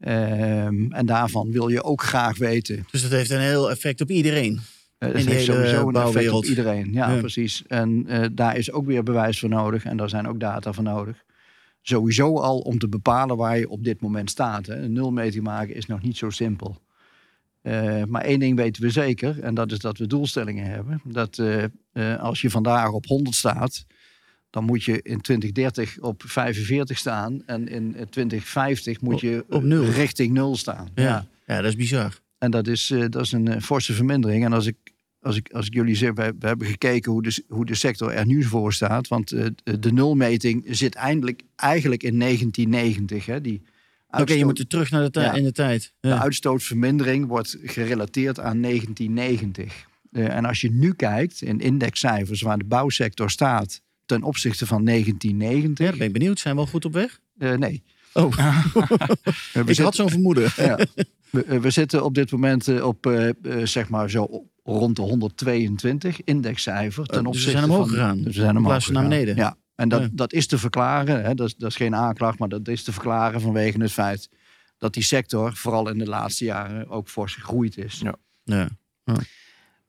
Speaker 2: Ehm, en daarvan wil je ook graag weten.
Speaker 1: Dus dat heeft een heel effect op iedereen. In
Speaker 2: het heeft sowieso een effect op iedereen. Ja,
Speaker 1: Ja.
Speaker 2: precies. En eh, daar is ook weer bewijs voor nodig. En daar zijn ook data voor nodig. Sowieso al om te bepalen waar je op dit moment staat. Hè. Een nulmeting maken is nog niet zo simpel. Eh, maar één ding weten we zeker. En dat is dat we doelstellingen hebben. Dat eh, eh, als je vandaag op 100 staat. Dan moet je in 2030 op 45 staan. En in eh, 2050 moet je
Speaker 1: op nul.
Speaker 2: richting nul staan.
Speaker 1: Ja.
Speaker 2: ja.
Speaker 1: Ja, dat is bizar.
Speaker 2: En dat is, eh, dat is een eh, forse vermindering. En als ik, als ik, als ik jullie zeg, we, we hebben gekeken hoe de, hoe de sector er nu voor staat. Want eh, de- nulmeting zit eindelijk, eigenlijk in 1990. Hè, die
Speaker 1: Oké, je moet er terug naar de
Speaker 2: Ja.
Speaker 1: in de tijd.
Speaker 2: De uitstootvermindering wordt gerelateerd aan 1990. Eh, en als je nu kijkt in indexcijfers waar de bouwsector staat ten opzichte van 1990.
Speaker 1: Ja, ben ik benieuwd. Zijn we al goed op weg?
Speaker 2: nee.
Speaker 1: Oh, (laughs)
Speaker 2: we
Speaker 1: ik
Speaker 2: zitten-
Speaker 1: had zo'n vermoeden. (laughs)
Speaker 2: ja. we, eh, we zitten op dit moment eh, op eh, zeg maar zo rond de 122 indexcijfer. Ten
Speaker 1: dus we
Speaker 2: opzichte
Speaker 1: zijn omhoog
Speaker 2: van,
Speaker 1: gegaan,
Speaker 2: Dus we zijn omhoog
Speaker 1: van naar
Speaker 2: gegaan.
Speaker 1: beneden.
Speaker 2: Ja, En dat,
Speaker 1: Ja.
Speaker 2: dat is te verklaren, hè, dat, is, dat is geen aanklacht, maar dat is te verklaren vanwege het feit dat die sector, vooral in de laatste jaren, ook fors gegroeid is.
Speaker 3: Ja.
Speaker 1: Ja.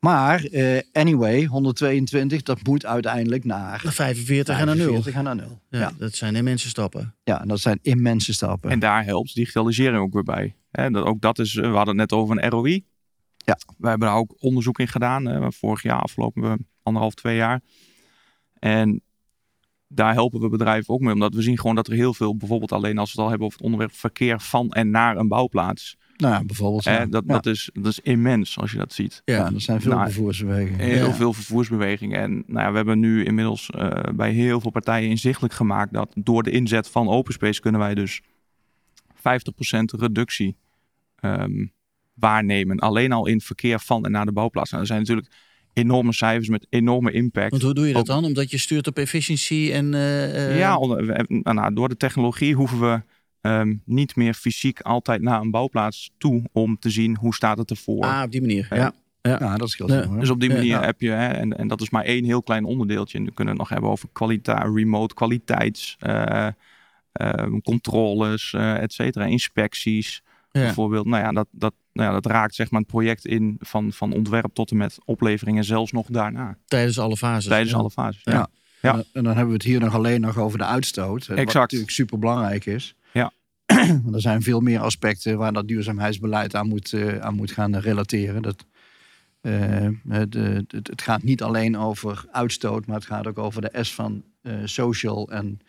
Speaker 2: Maar, eh, anyway, 122, dat moet uiteindelijk naar
Speaker 1: Naar 45 en naar 0.
Speaker 2: 45 en naar 0.
Speaker 1: Ja,
Speaker 2: Ja.
Speaker 1: Dat zijn immense stappen.
Speaker 2: ja, en dat zijn immense stappen.
Speaker 3: En daar helpt digitalisering ook weer bij. Hè, dat, ook dat is, eh, we hadden het net over een ROI.
Speaker 2: Ja.
Speaker 3: We hebben daar ook onderzoek in gedaan. vorig jaar, afgelopen eh, anderhalf, twee jaar. En daar helpen we bedrijven ook mee. Omdat we zien gewoon dat er heel veel, bijvoorbeeld alleen als we het al hebben over het onderwerp verkeer van en naar een bouwplaats.
Speaker 2: Nou, ja, bijvoorbeeld. Ja.
Speaker 3: dat, dat, is, dat is immens als je dat ziet.
Speaker 2: ja, er zijn veel
Speaker 3: Nou,
Speaker 2: vervoersbewegingen.
Speaker 3: Heel veel vervoersbewegingen. En nou ja, we hebben nu inmiddels eh, bij heel veel partijen inzichtelijk gemaakt dat door de inzet van Open Space kunnen wij dus 50% reductie ehm, waarnemen. Alleen al in verkeer van en naar de bouwplaats. Nou, er zijn natuurlijk enorme cijfers met enorme impact.
Speaker 1: Want hoe doe je dat
Speaker 3: Ook-
Speaker 1: dan? Omdat je stuurt op efficiëntie en... eh, eh,
Speaker 3: Ja, onder- we- nou, door de technologie hoeven we ehm, niet meer fysiek altijd naar een bouwplaats toe om te zien hoe staat het ervoor.
Speaker 1: Ah, op die manier.
Speaker 3: Ja.
Speaker 1: Ja.
Speaker 2: Ja, dat scheelt
Speaker 1: Ja.
Speaker 3: Dus op die manier
Speaker 2: ja.
Speaker 3: heb je, hè, en, en dat is maar één heel klein onderdeeltje. En dan kunnen we het nog hebben over kwaliteit, remote kwaliteits, eh, ehm, controles, eh et cetera, inspecties.
Speaker 1: Ja.
Speaker 3: Bijvoorbeeld, nou ja, dat, dat, nou ja, dat raakt zeg maar het project in van, van ontwerp tot en met oplevering en zelfs nog daarna.
Speaker 1: Tijdens alle fases.
Speaker 3: Tijdens
Speaker 1: Ja.
Speaker 3: alle fases. Ja.
Speaker 2: Ja.
Speaker 3: Ja.
Speaker 2: En, en dan hebben we het hier nog alleen nog over de uitstoot. eh, Wat natuurlijk super belangrijk is. (clears throat) Want er zijn veel meer aspecten waar dat duurzaamheidsbeleid aan moet, eh, aan moet gaan relateren. Dat, eh, het, eh, het, het gaat niet alleen over uitstoot, maar het gaat ook over de S van eh, social en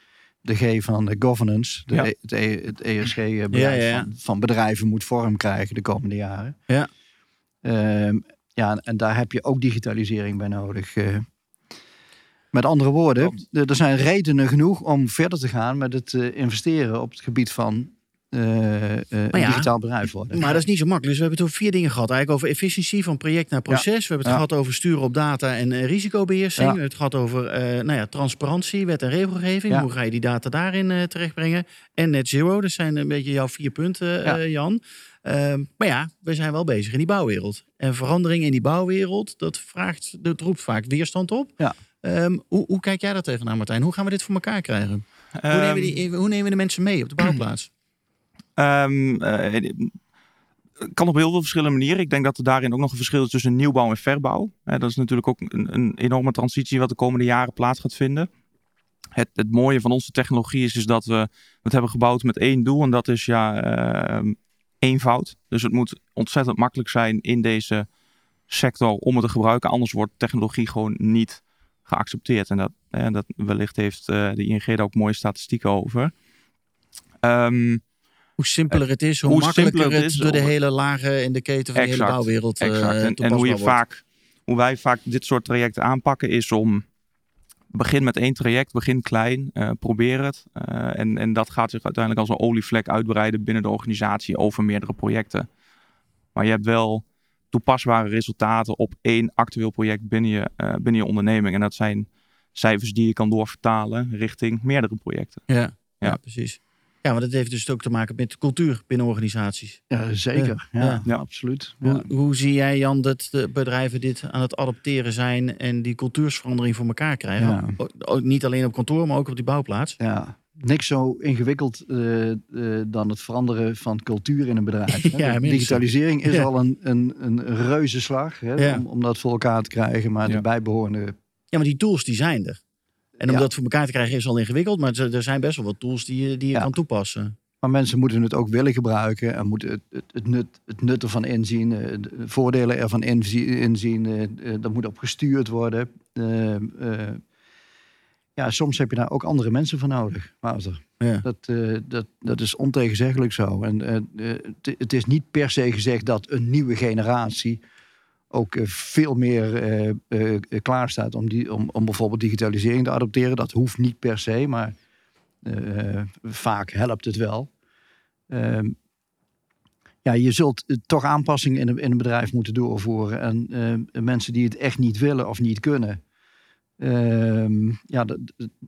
Speaker 2: de G van de governance. De,
Speaker 3: Ja.
Speaker 2: E- het, e, het ESG-beleid
Speaker 1: Ja, ja, ja.
Speaker 2: Van, van bedrijven moet vorm krijgen de komende jaren.
Speaker 1: Ja.
Speaker 2: Ehm, ja, en daar heb je ook digitalisering bij nodig. eh. Met andere woorden, er zijn redenen genoeg om verder te gaan met het eh, investeren op het gebied van een
Speaker 1: ja,
Speaker 2: digitaal bedrijf worden.
Speaker 1: Maar dat is niet zo makkelijk. Dus we hebben het over vier dingen gehad. Eigenlijk over efficiëntie van project naar proces. We hebben het
Speaker 2: Ja.
Speaker 1: gehad over sturen op data en eh, risicobeheersing. We hebben het gehad over nou ja, transparantie, wet en regelgeving. Hoe ga je die data daarin terechtbrengen? En net zero. Dat zijn een beetje jouw vier punten,
Speaker 2: Ja.
Speaker 1: Jan. Ehm, maar ja, we zijn wel bezig in die bouwwereld. En verandering in die bouwwereld, dat, vraagt, dat roept vaak weerstand op. Ehm, hoe, hoe kijk jij daar tegenaan, Martijn? Hoe gaan we dit voor elkaar krijgen? Hoe,
Speaker 3: Ehm,
Speaker 1: nemen we die, hoe nemen we de mensen mee op de bouwplaats?
Speaker 3: Het kan op heel veel verschillende manieren. Ik denk dat er daarin ook nog een verschil is tussen nieuwbouw en verbouw. Dat is natuurlijk ook een, een enorme transitie wat de komende jaren plaats gaat vinden. Het, het mooie van onze technologie is, is dat we het hebben gebouwd met één doel. En dat is ja, ehm, eenvoud. Dus het moet ontzettend makkelijk zijn in deze sector om het te gebruiken. Anders wordt technologie gewoon niet geaccepteerd. En dat, dat wellicht heeft eh, de ING daar ook mooie statistieken over. Ehm,
Speaker 1: Hoe simpeler het is, hoe,
Speaker 3: hoe
Speaker 1: makkelijker het,
Speaker 3: is,
Speaker 1: door de hele lagen in de keten van de hele bouwwereld eh,
Speaker 3: Exact. En, en
Speaker 1: toepasbaar
Speaker 3: hoe, je
Speaker 1: wordt.
Speaker 3: vaak, hoe wij vaak dit soort trajecten aanpakken is om... Begin met één traject, begin klein, eh, probeer het. Eh, en, en dat gaat zich uiteindelijk als een olievlek uitbreiden binnen de organisatie over meerdere projecten. Maar je hebt wel toepasbare resultaten op één actueel project binnen je, eh, binnen je onderneming. En dat zijn cijfers die je kan doorvertalen richting meerdere projecten.
Speaker 1: Ja, ja.
Speaker 3: Ja.
Speaker 1: precies. Ja, want dat heeft dus ook te maken met cultuur binnen organisaties.
Speaker 2: Ja, zeker. Ja,
Speaker 1: Ja.
Speaker 3: Ja.
Speaker 2: absoluut. Ja.
Speaker 1: Hoe, hoe zie jij, Jan, dat de bedrijven dit aan het adopteren zijn en die cultuursverandering voor elkaar krijgen? Ook, niet alleen op kantoor, maar ook op die bouwplaats.
Speaker 2: Ja, niks zo ingewikkeld eh, eh, dan het veranderen van cultuur in een bedrijf. (laughs)
Speaker 1: Ja,
Speaker 2: digitalisering is
Speaker 1: Ja.
Speaker 2: al een, een, een reuze slag hè,
Speaker 1: Ja.
Speaker 2: om, om dat voor elkaar te krijgen. Maar
Speaker 3: Ja.
Speaker 2: de bijbehorende...
Speaker 1: Ja, maar die tools die zijn er. En om
Speaker 2: Ja.
Speaker 1: dat voor elkaar te krijgen is al ingewikkeld, maar er zijn best wel wat tools die je, die je
Speaker 2: Ja.
Speaker 1: kan toepassen.
Speaker 2: Maar mensen moeten het ook willen gebruiken en moeten het, het, het, nut, het nut ervan inzien, eh, de voordelen ervan inzien. inzien eh, eh, dat moet op gestuurd worden. Ja, soms heb je daar ook andere mensen voor nodig, Wouter.
Speaker 1: Ja.
Speaker 2: Dat, dat, dat is ontegenzeggelijk zo. En het is niet per se gezegd dat een nieuwe generatie ook eh, veel meer eh, eh, klaar staat om, die, om, om bijvoorbeeld digitalisering te adopteren. Dat hoeft niet per se, maar eh, vaak helpt het wel. Ehm, ja, je zult toch aanpassingen in een, in een bedrijf moeten doorvoeren. En eh, mensen die het echt niet willen of niet kunnen, ehm, ja,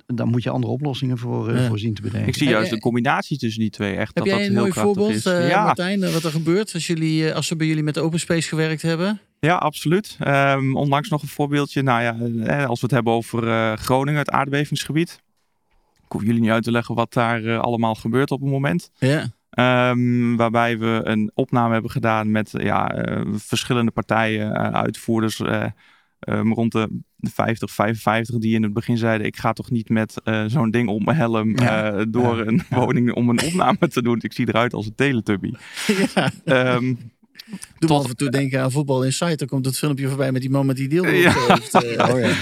Speaker 2: daar moet je andere oplossingen voor,
Speaker 1: Ja.
Speaker 2: voor zien te bedenken.
Speaker 3: Ik zie juist de combinatie tussen die twee echt.
Speaker 1: Heb
Speaker 3: dat
Speaker 1: jij
Speaker 3: dat
Speaker 1: een
Speaker 3: heel
Speaker 1: mooi voorbeeld,
Speaker 3: ja,
Speaker 1: Martijn, wat er gebeurt als, jullie, als ze bij jullie met Open Space gewerkt hebben?
Speaker 3: Ja, absoluut. Ehm, onlangs nog een voorbeeldje. Nou ja, eh, als we het hebben over eh, Groningen, het aardbevingsgebied. hoef jullie niet uit te leggen wat daar eh, allemaal gebeurt op het moment.
Speaker 1: Ja.
Speaker 3: Ehm, waarbij we een opname hebben gedaan met ja, verschillende partijen, uitvoerders. eh, ehm, rond de 50, 55 die in het begin zeiden: Ik ga toch niet met zo'n ding om mijn helm
Speaker 1: Ja.
Speaker 3: door
Speaker 1: Ja.
Speaker 3: een woning om een opname te doen. Ik zie eruit als een teletubby. (laughs)
Speaker 1: ja. Doe
Speaker 3: Tot-
Speaker 1: af en toe denken aan Voetbal Insight. Dan komt het filmpje voorbij met die man met die deal.
Speaker 3: Ja.
Speaker 1: Heeft, eh.
Speaker 2: Oh (laughs) ja.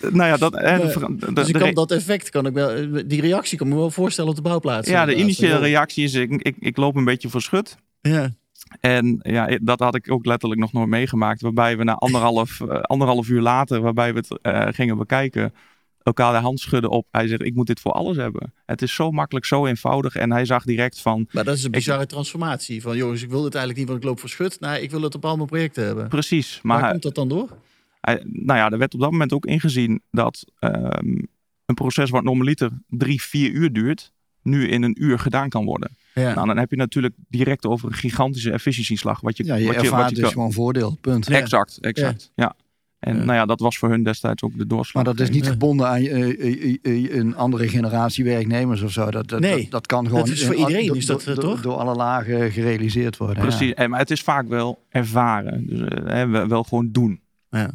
Speaker 2: (laughs)
Speaker 3: nou ja, dat, eh,
Speaker 1: Maar-
Speaker 3: de-
Speaker 1: Dus
Speaker 3: de
Speaker 1: kan dat effect, kan ik wel, die reactie kan ik me wel voorstellen op de bouwplaats.
Speaker 3: ja, de initiële reactie is: ik, ik, ik loop een beetje verschut.
Speaker 1: Ja.
Speaker 3: En ja, dat had ik ook letterlijk nog nooit meegemaakt. Waarbij we na anderhalf, eh, anderhalf uur later, waarbij we het eh, gingen bekijken, elkaar de hand schudden op. Hij zegt, ik moet dit voor alles hebben. Het is zo makkelijk, zo eenvoudig. En hij zag direct van,
Speaker 1: Maar dat is een bizarre transformatie. Van jongens, ik wil het eigenlijk niet, want ik loop verschut. Nee, ik wil het op al mijn projecten hebben.
Speaker 3: precies.
Speaker 1: Waar
Speaker 3: Maar hij,
Speaker 1: komt dat dan door?
Speaker 3: hij- nou ja, er werd op dat moment ook ingezien dat ehm, een proces wat normaliter drie, vier uur duurt, nu in een uur gedaan kan worden.
Speaker 1: Ja.
Speaker 3: Nou, dan heb je natuurlijk direct over een gigantische efficiëntieslag. Wat je,
Speaker 2: Ja, je
Speaker 3: wat
Speaker 2: ervaart
Speaker 3: wat
Speaker 2: dus
Speaker 3: kan-
Speaker 2: gewoon voordeel, punt.
Speaker 3: Exact, exact. Ja. En
Speaker 1: Ja.
Speaker 3: nou ja, dat was voor hun destijds ook de doorslag.
Speaker 2: Maar dat is niet gebonden aan eh, eh, eh, een andere generatie werknemers of zo. Dat, dat,
Speaker 1: Nee.
Speaker 2: dat, dat kan gewoon
Speaker 1: is voor iedereen,
Speaker 2: door-
Speaker 1: is dat,
Speaker 2: door, door-
Speaker 1: toch?
Speaker 2: door alle lagen gerealiseerd worden. ja.
Speaker 3: Precies, en, maar het is vaak wel ervaren. Dus hè, wel, gewoon doen.
Speaker 1: Ja.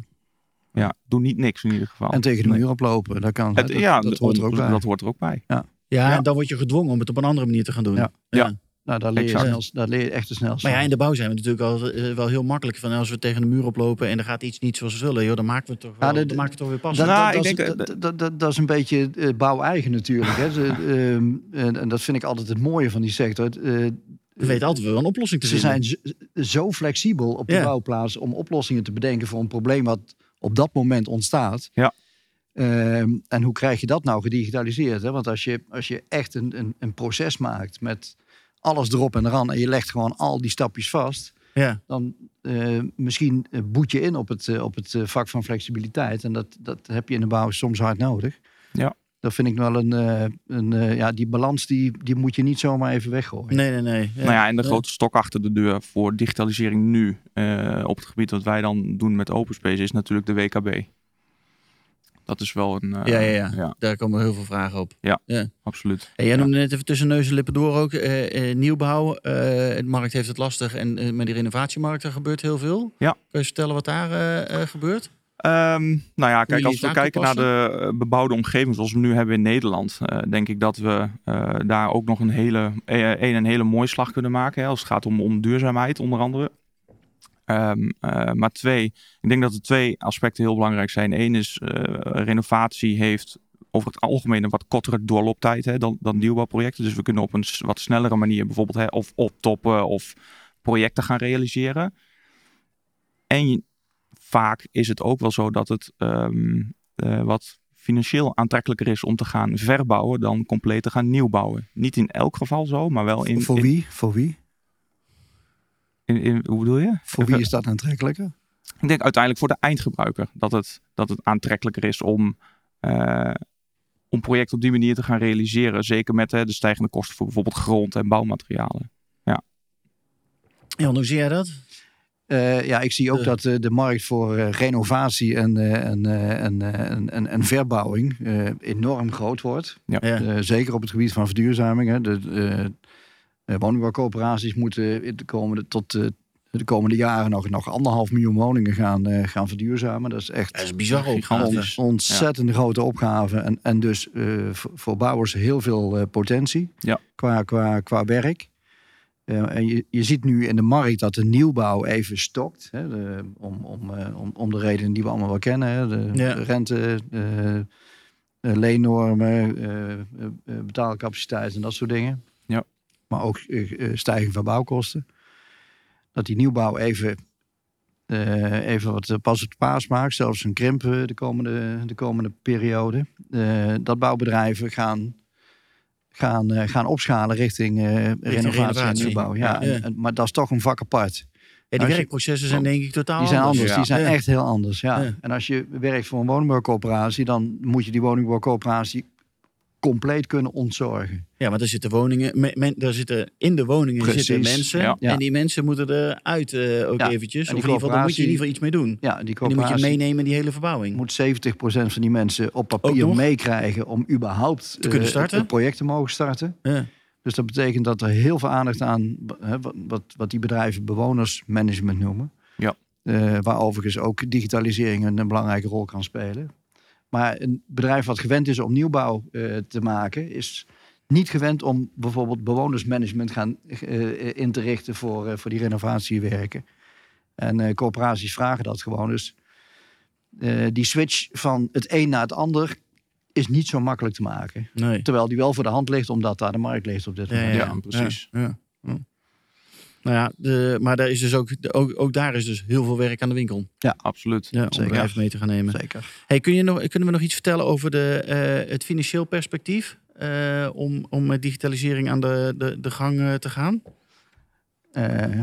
Speaker 3: Ja, doe niet niks in ieder geval.
Speaker 2: En tegen de
Speaker 3: Nee.
Speaker 2: muur oplopen, dat kan.
Speaker 3: Het,
Speaker 2: dat,
Speaker 3: ja,
Speaker 2: dat hoort er ook bij.
Speaker 3: dat hoort er ook bij.
Speaker 1: Ja,
Speaker 3: Ja.
Speaker 1: en dan word je gedwongen om het op een andere manier te gaan doen.
Speaker 2: Ja.
Speaker 3: Ja.
Speaker 2: Nou, daar leer, je
Speaker 3: Exact.
Speaker 2: snel, daar leer je echt te snel.
Speaker 1: Maar ja, in de bouw zijn we natuurlijk al eh, wel heel makkelijk van als we tegen de muur oplopen en er gaat iets niet zoals we willen, joh, dan maken we het toch, wel,
Speaker 2: Ja, de-
Speaker 1: dan maken we het toch weer passen.
Speaker 3: Nou,
Speaker 2: dat, dat,
Speaker 3: ik
Speaker 2: is,
Speaker 3: denk,
Speaker 2: dat, dat, is een beetje eh, bouw-eigen natuurlijk. Hè. (laughs) Ze, ehm, en, en dat vind ik altijd het mooie van die sector. Eh,
Speaker 1: we weten altijd wel een oplossing te
Speaker 2: ze
Speaker 1: vinden.
Speaker 2: zijn zo, flexibel op de
Speaker 1: Ja.
Speaker 2: bouwplaats om oplossingen te bedenken voor een probleem wat op dat moment ontstaat.
Speaker 3: Ja.
Speaker 2: Ehm, en hoe krijg je dat nou gedigitaliseerd? Hè? Want als je, als je echt een, een, een proces maakt met alles erop en eraan en je legt gewoon al die stapjes vast,
Speaker 1: Ja.
Speaker 2: dan eh, misschien eh, boet je in op het, eh, op het vak van flexibiliteit. En dat, dat heb je in de bouw soms hard nodig.
Speaker 3: Ja.
Speaker 2: Dat vind ik wel een, eh, een eh, ja, die balans die, die moet je niet zomaar even weggooien.
Speaker 1: Nee, nee, nee. Ja.
Speaker 3: Nou ja, en de grote stok achter de deur voor digitalisering nu eh, op het gebied wat wij dan doen met Open Space is natuurlijk de WKB. Dat is wel een... eh,
Speaker 1: Ja, ja, ja.
Speaker 3: ja,
Speaker 1: Daar komen heel veel vragen op.
Speaker 3: absoluut.
Speaker 1: En jij noemde net even tussen neus en lippen door ook eh, eh, nieuwbouw. Eh, de markt heeft het lastig en eh, met die renovatiemarkt er gebeurt heel veel.
Speaker 3: Ja.
Speaker 1: Kun je vertellen wat daar eh, eh, gebeurt?
Speaker 3: Ehm, nou ja, kijk, als
Speaker 1: het
Speaker 3: we kijken naar de eh, bebouwde omgeving zoals we nu hebben in Nederland, eh, denk ik dat we eh, daar ook nog een hele, eh, een, een hele mooie slag kunnen maken. Hè, als het gaat om, om duurzaamheid, onder andere. Ehm, eh, maar twee, ik denk dat er twee aspecten heel belangrijk zijn. Eén is, eh, renovatie heeft over het algemeen een wat kortere doorlooptijd hè, dan, dan nieuwbouwprojecten. Dus we kunnen op een wat snellere manier bijvoorbeeld hè, of optoppen of projecten gaan realiseren. En je- vaak is het ook wel zo dat het ehm, eh, wat financieel aantrekkelijker is om te gaan verbouwen dan compleet te gaan nieuwbouwen. Niet in elk geval zo, maar wel in...
Speaker 2: voor
Speaker 3: in-
Speaker 2: wie? Voor wie?
Speaker 3: In- in- hoe bedoel je?
Speaker 2: Voor wie is dat aantrekkelijker?
Speaker 3: Ik denk uiteindelijk voor de eindgebruiker dat het, dat het aantrekkelijker is om, eh om projecten op die manier te gaan realiseren. Zeker met hè, de stijgende kosten voor bijvoorbeeld grond en bouwmaterialen.
Speaker 1: Ja, hoe zie jij dat?
Speaker 2: Eh, ja, ik zie ook dat eh, de markt voor eh, renovatie en, eh, en, eh, en, eh, en, en, verbouwing eh, enorm groot wordt.
Speaker 3: Ja.
Speaker 2: Zeker op het gebied van verduurzaming. Hè. De, woningbouwcoöperaties moeten in de komende, tot eh, de komende jaren nog, nog anderhalf miljoen woningen gaan, eh, gaan verduurzamen. Dat is echt
Speaker 1: Dat is bizar
Speaker 3: Gigantisch.
Speaker 2: ontzettend grote opgave. En, en dus eh, voor, voor bouwers heel veel eh, potentie
Speaker 3: Ja.
Speaker 2: qua, qua, qua werk. Eh, en je, je ziet nu in de markt dat de nieuwbouw even stokt. Hè, de- om, om, eh, om, om de redenen die we allemaal wel kennen. Hè, de,
Speaker 1: Ja.
Speaker 2: rente, eh, eh, leennormen, eh, eh, eh, betaalcapaciteit en dat soort dingen.
Speaker 3: Ja.
Speaker 2: Maar ook eh, eh, stijging van bouwkosten. Dat die nieuwbouw even, eh, even wat pas op de paas maakt. Zelfs een krimp de komende, de komende periode. Dat bouwbedrijven gaan, gaan, gaan opschalen richting, renovatie, en nieuwbouw. Ja,
Speaker 1: Ja.
Speaker 2: en- en- maar dat is toch een vak apart.
Speaker 1: Ja, die
Speaker 2: je-
Speaker 1: werkprocessen zijn denk ik totaal
Speaker 2: Die zijn anders,
Speaker 3: Ja.
Speaker 2: die zijn
Speaker 1: Ja.
Speaker 2: echt heel anders. Ja.
Speaker 1: Ja.
Speaker 2: En als je werkt voor een woningbouwcoöperatie, dan moet je die woningbouwcoöperatie compleet kunnen ontzorgen.
Speaker 1: Ja, want er zitten woningen, me- men, er zitten, in de woningen
Speaker 2: Precies,
Speaker 1: zitten mensen.
Speaker 3: ja.
Speaker 1: En die mensen moeten eruit eh ook
Speaker 2: Ja,
Speaker 1: eventjes.
Speaker 2: en
Speaker 1: Of in ieder geval, daar moet je in ieder geval iets mee doen.
Speaker 2: Ja, die
Speaker 1: En die moet je meenemen in die hele verbouwing.
Speaker 2: moet 70% van die mensen op papier meekrijgen om überhaupt
Speaker 1: Te kunnen
Speaker 2: eh,
Speaker 1: starten?
Speaker 2: het project te mogen starten.
Speaker 1: Ja.
Speaker 2: Dus dat betekent dat er heel veel aandacht aan, hè, wat, wat, wat die bedrijven bewonersmanagement noemen.
Speaker 3: Ja.
Speaker 2: Eh, waar overigens ook digitalisering een, een belangrijke rol kan spelen. Maar een bedrijf wat gewend is om nieuwbouw eh, te maken, is niet gewend om bijvoorbeeld bewonersmanagement gaan, eh, in te richten voor, eh, voor die renovatiewerken. En eh corporaties vragen dat gewoon. Dus eh, die switch van het een naar het ander is niet zo makkelijk te maken.
Speaker 1: Nee.
Speaker 2: Terwijl die wel voor de hand ligt, omdat daar de markt ligt op dit
Speaker 1: Ja,
Speaker 2: moment.
Speaker 1: ja,
Speaker 3: Ja,
Speaker 1: ja.
Speaker 3: precies.
Speaker 1: Ja, ja. Ja. Nou ja, de, maar daar is dus ook, ook, ook daar is dus heel veel werk aan de winkel.
Speaker 3: Absoluut.
Speaker 1: Ja, om
Speaker 2: Zeker.
Speaker 1: bedrijven mee te gaan nemen.
Speaker 2: Zeker.
Speaker 1: Hey, kun je nog, kunnen we nog iets vertellen over de, eh, het financieel perspectief? eh, om, om met digitalisering aan de, de, de gang eh, te gaan?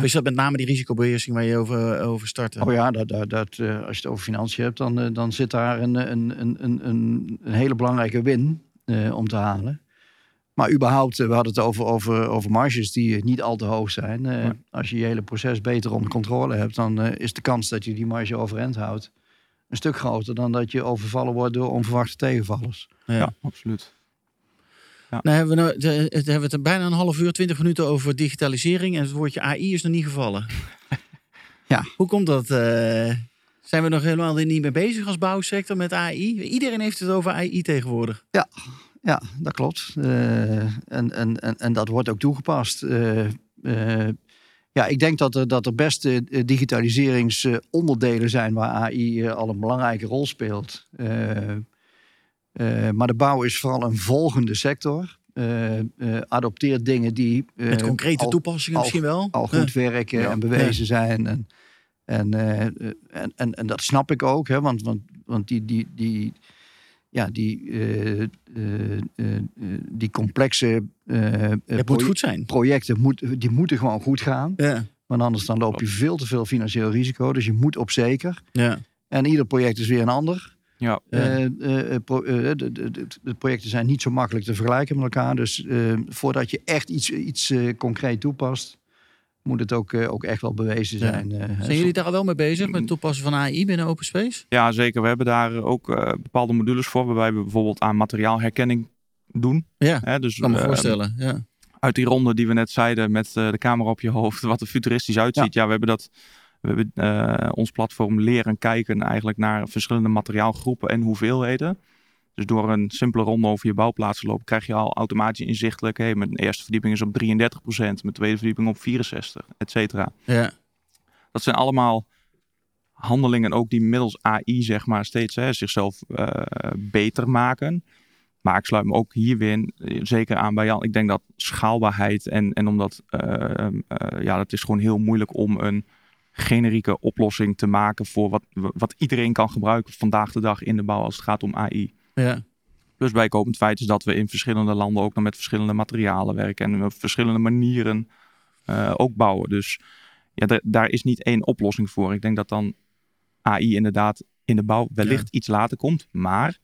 Speaker 1: Is dat met name die risicobeheersing waar je over, over startte?
Speaker 2: oh ja, dat, dat, dat, als je het over financiën hebt, dan, dan zit daar een, een, een, een, een, hele belangrijke win om te halen. Maar überhaupt, eh, we hadden het over, over, over marges die eh, niet al te hoog zijn. Eh. Als je je hele proces beter onder controle hebt, dan eh, is de kans dat je die marge overeind houdt een stuk groter dan dat je overvallen wordt door onverwachte tegenvallers.
Speaker 1: Ja.
Speaker 3: Ja, absoluut.
Speaker 1: Nou hebben we, nou, de, het hebben we het er bijna een half uur, twintig minuten over digitalisering. En het woordje AI is nog niet gevallen. (laughs)
Speaker 2: Ja.
Speaker 1: Hoe komt dat? eh, zijn we nog helemaal er niet mee bezig als bouwsector met AI? Iedereen heeft het over AI tegenwoordig.
Speaker 2: Ja, dat klopt. Eh, en, en, en, en dat wordt ook toegepast. Eh, eh, ja, ik denk dat er, dat er best eh, digitaliseringsonderdelen zijn waar AI al een belangrijke rol speelt. Eh, eh, maar de bouw is vooral een volgende sector. Eh, eh, adopteert dingen die eh,
Speaker 1: Met concrete
Speaker 2: al,
Speaker 1: toepassingen
Speaker 2: al-
Speaker 1: misschien wel.
Speaker 2: al goed werken
Speaker 3: Ja.
Speaker 2: en bewezen zijn. En, en, en, en, en dat snap ik ook, hè, want, want, want die, die, die, ja, die, eh, eh, eh, die complexe eh,
Speaker 1: Het moet
Speaker 2: proje-
Speaker 1: goed zijn.
Speaker 2: projecten moet, die moeten gewoon goed gaan.
Speaker 1: Ja.
Speaker 2: Want anders dan loop je veel te veel financieel risico. Dus je moet op zeker.
Speaker 1: Ja.
Speaker 2: En ieder project is weer een ander.
Speaker 3: Ja,
Speaker 1: Ja.
Speaker 2: Eh, eh, pro- eh, de, de, de, de projecten zijn niet zo makkelijk te vergelijken met elkaar. Dus eh, voordat je echt iets, iets eh, concreet toepast, moet het ook, eh, ook echt wel bewezen zijn. eh, hè.
Speaker 1: Zijn jullie daar al wel mee bezig met het toepassen van AI binnen Open Space?
Speaker 3: ja, zeker. We hebben daar ook eh, bepaalde modules voor, waarbij we bijvoorbeeld aan materiaalherkenning doen.
Speaker 1: Ja,
Speaker 3: Hè, dus
Speaker 1: ik kan me voorstellen. Ja.
Speaker 3: uit die ronde die we net zeiden met eh, de camera op je hoofd, wat er futuristisch uitziet. Ja, we hebben dat. We hebben eh, ons platform leren kijken eigenlijk naar verschillende materiaalgroepen en hoeveelheden. Dus door een simpele ronde over je bouwplaats te lopen, krijg je al automatisch inzichtelijk. Hey, mijn eerste verdieping is op 33%, mijn tweede verdieping op 64%, et cetera.
Speaker 1: Ja.
Speaker 3: Dat zijn allemaal handelingen ook die middels AI zeg maar steeds hè, zichzelf eh, beter maken. Maar ik sluit me ook hier weer eh, zeker aan bij Jan. Ik denk dat schaalbaarheid en, en omdat eh, ja, het is gewoon heel moeilijk om een generieke oplossing te maken voor wat, wat iedereen kan gebruiken vandaag de dag in de bouw als het gaat om AI.
Speaker 1: Ja.
Speaker 3: Plus bijkomend feit is dat we in verschillende landen ook nog met verschillende materialen werken en op verschillende manieren eh, ook bouwen. Dus ja, da- daar is niet één oplossing voor. Ik denk dat dan AI inderdaad in de bouw wellicht iets later komt. Maar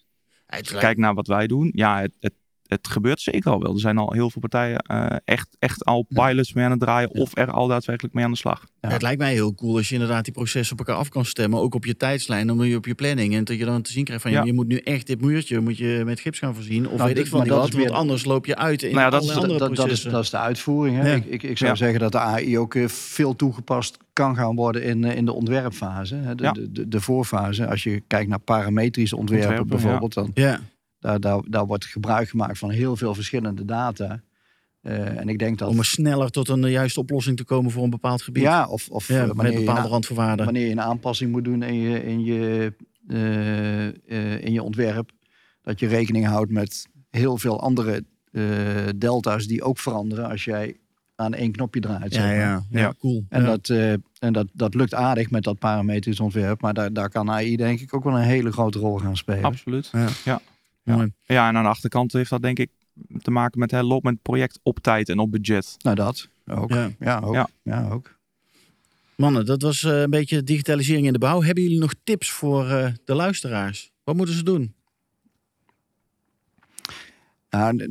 Speaker 3: als je kijkt naar wat wij doen, ja, het, het, het gebeurt zeker al wel. Er zijn al heel veel partijen eh, echt, echt al pilots mee aan het draaien of er al daadwerkelijk mee aan de slag.
Speaker 2: Ja.
Speaker 1: Het lijkt mij heel cool als je inderdaad die processen op elkaar af kan stemmen. Ook op je tijdslijn, dan moet je op je planning. En dat je dan te zien krijgt van,
Speaker 3: Ja.
Speaker 1: je moet nu echt dit muurtje moet je met gips gaan voorzien. Of
Speaker 2: Nou,
Speaker 1: weet
Speaker 2: dit-
Speaker 1: ik van wat,
Speaker 2: weer-
Speaker 1: want anders loop je uit in
Speaker 3: Nou ja, dat is-
Speaker 1: andere
Speaker 2: dat, dat, is,
Speaker 1: processen.
Speaker 2: dat is de uitvoering. Hè?
Speaker 1: Ja.
Speaker 2: Ik, ik, ik zou
Speaker 3: Ja.
Speaker 2: zeggen dat de AI ook eh, veel toegepast kan gaan worden in, eh, in de ontwerpfase. Hè? De,
Speaker 3: Ja.
Speaker 2: de, de, de voorfase. Als je kijkt naar parametrische ontwerpen,
Speaker 3: Ontwerpen,
Speaker 2: bijvoorbeeld, dan
Speaker 1: Ja,
Speaker 2: daar, daar, daar wordt gebruik gemaakt van heel veel verschillende data. Eh, en ik denk dat.
Speaker 1: om er sneller tot een juiste oplossing te komen voor een bepaald gebied.
Speaker 2: ja, of, of
Speaker 1: Ja,
Speaker 2: eh,
Speaker 1: met
Speaker 2: wanneer, je
Speaker 1: bepaalde randvoorwaarden.
Speaker 2: wanneer je een aanpassing moet doen in je, in je, eh, eh, in je ontwerp. Dat je rekening houdt met heel veel andere eh, delta's die ook veranderen als jij aan één knopje draait. zeg
Speaker 1: Ja,
Speaker 2: maar.
Speaker 1: ja, ja,
Speaker 3: Ja.
Speaker 1: cool.
Speaker 2: En,
Speaker 1: Ja.
Speaker 2: dat, eh, en dat, dat lukt aardig met dat parametrisch ontwerp. Maar daar, daar kan AI denk ik ook wel een hele grote rol gaan spelen.
Speaker 3: Absoluut.
Speaker 1: Ja.
Speaker 3: Ja.
Speaker 1: Mooi.
Speaker 3: Ja, en aan de achterkant heeft dat denk ik te maken met hè, loopt met het project op tijd en op budget.
Speaker 2: Nou, dat ook.
Speaker 1: Ja.
Speaker 2: Ja, ook.
Speaker 3: Ja.
Speaker 2: Ja. ook.
Speaker 1: Mannen, dat was eh, een beetje digitalisering in de bouw. Hebben jullie nog tips voor eh, de luisteraars? Wat moeten ze doen?
Speaker 2: Nou,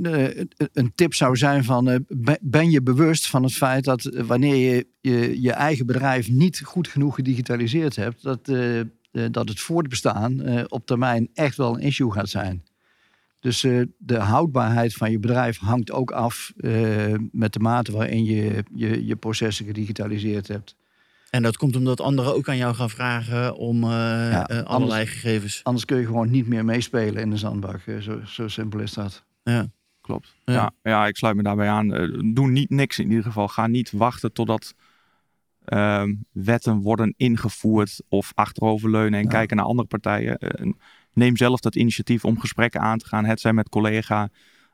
Speaker 2: een tip zou zijn van eh, ben je bewust van het feit dat wanneer je je, je eigen bedrijf niet goed genoeg gedigitaliseerd hebt, dat, uh, dat het voortbestaan op termijn echt wel een issue gaat zijn. Dus de houdbaarheid van je bedrijf hangt ook af met de mate waarin je, je je processen gedigitaliseerd hebt.
Speaker 1: En dat komt omdat anderen ook aan jou gaan vragen om allerlei gegevens.
Speaker 2: Anders kun je gewoon niet meer meespelen in de zandbak. zo, zo simpel is dat.
Speaker 3: Ja. Klopt. Ja. ja. ik sluit me daarbij aan. Uh, doe niet niks in ieder geval. Ga niet wachten totdat uh, wetten worden ingevoerd of achteroverleunen en kijken naar andere partijen. Neem zelf dat initiatief om gesprekken aan te gaan. Het zijn met collega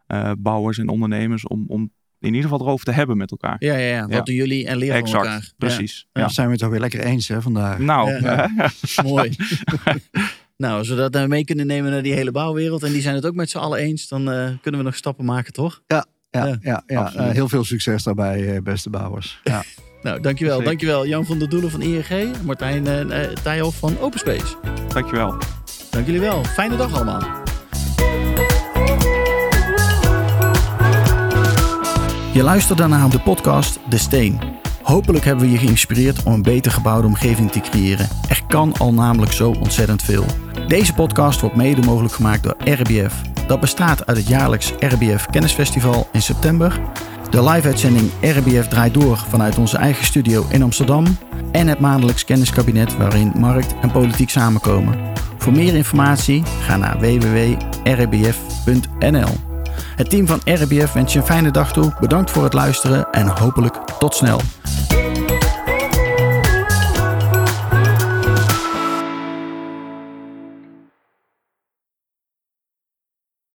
Speaker 3: uh, bouwers en ondernemers om, om in ieder geval erover te hebben met elkaar.
Speaker 1: Ja, ja, ja. wat doen jullie en leren exact, van elkaar.
Speaker 3: Precies.
Speaker 2: Ja. zijn we het alweer lekker eens hè, vandaag.
Speaker 3: Nou, (laughs)
Speaker 1: mooi. (laughs) Nou, als we dat nou mee kunnen nemen naar die hele bouwwereld en die zijn het ook met z'n allen eens, dan uh, kunnen we nog stappen maken, toch?
Speaker 2: Ja, ja, ja, ja, uh, heel veel succes daarbij, beste bouwers. Ja. (laughs)
Speaker 1: nou, dankjewel. Zeker. Dankjewel Jan van der Doelen van ING, Martijn uh, Thijhoff van OpenSpace.
Speaker 3: Dankjewel.
Speaker 1: Dank jullie wel. Fijne dag allemaal. Je luisterde naar de podcast De Steen. Hopelijk hebben we je geïnspireerd om een beter gebouwde omgeving te creëren. Er kan al namelijk zo ontzettend veel. Deze podcast wordt mede mogelijk gemaakt door RBF. Dat bestaat uit het jaarlijks RBF Kennisfestival in september, de live-uitzending RBF draait door vanuit onze eigen studio in Amsterdam en het maandelijks kenniskabinet waarin markt en politiek samenkomen. Voor meer informatie ga naar www.rbf.nl. Het team van RBF wens je een fijne dag toe. Bedankt voor het luisteren en hopelijk tot snel.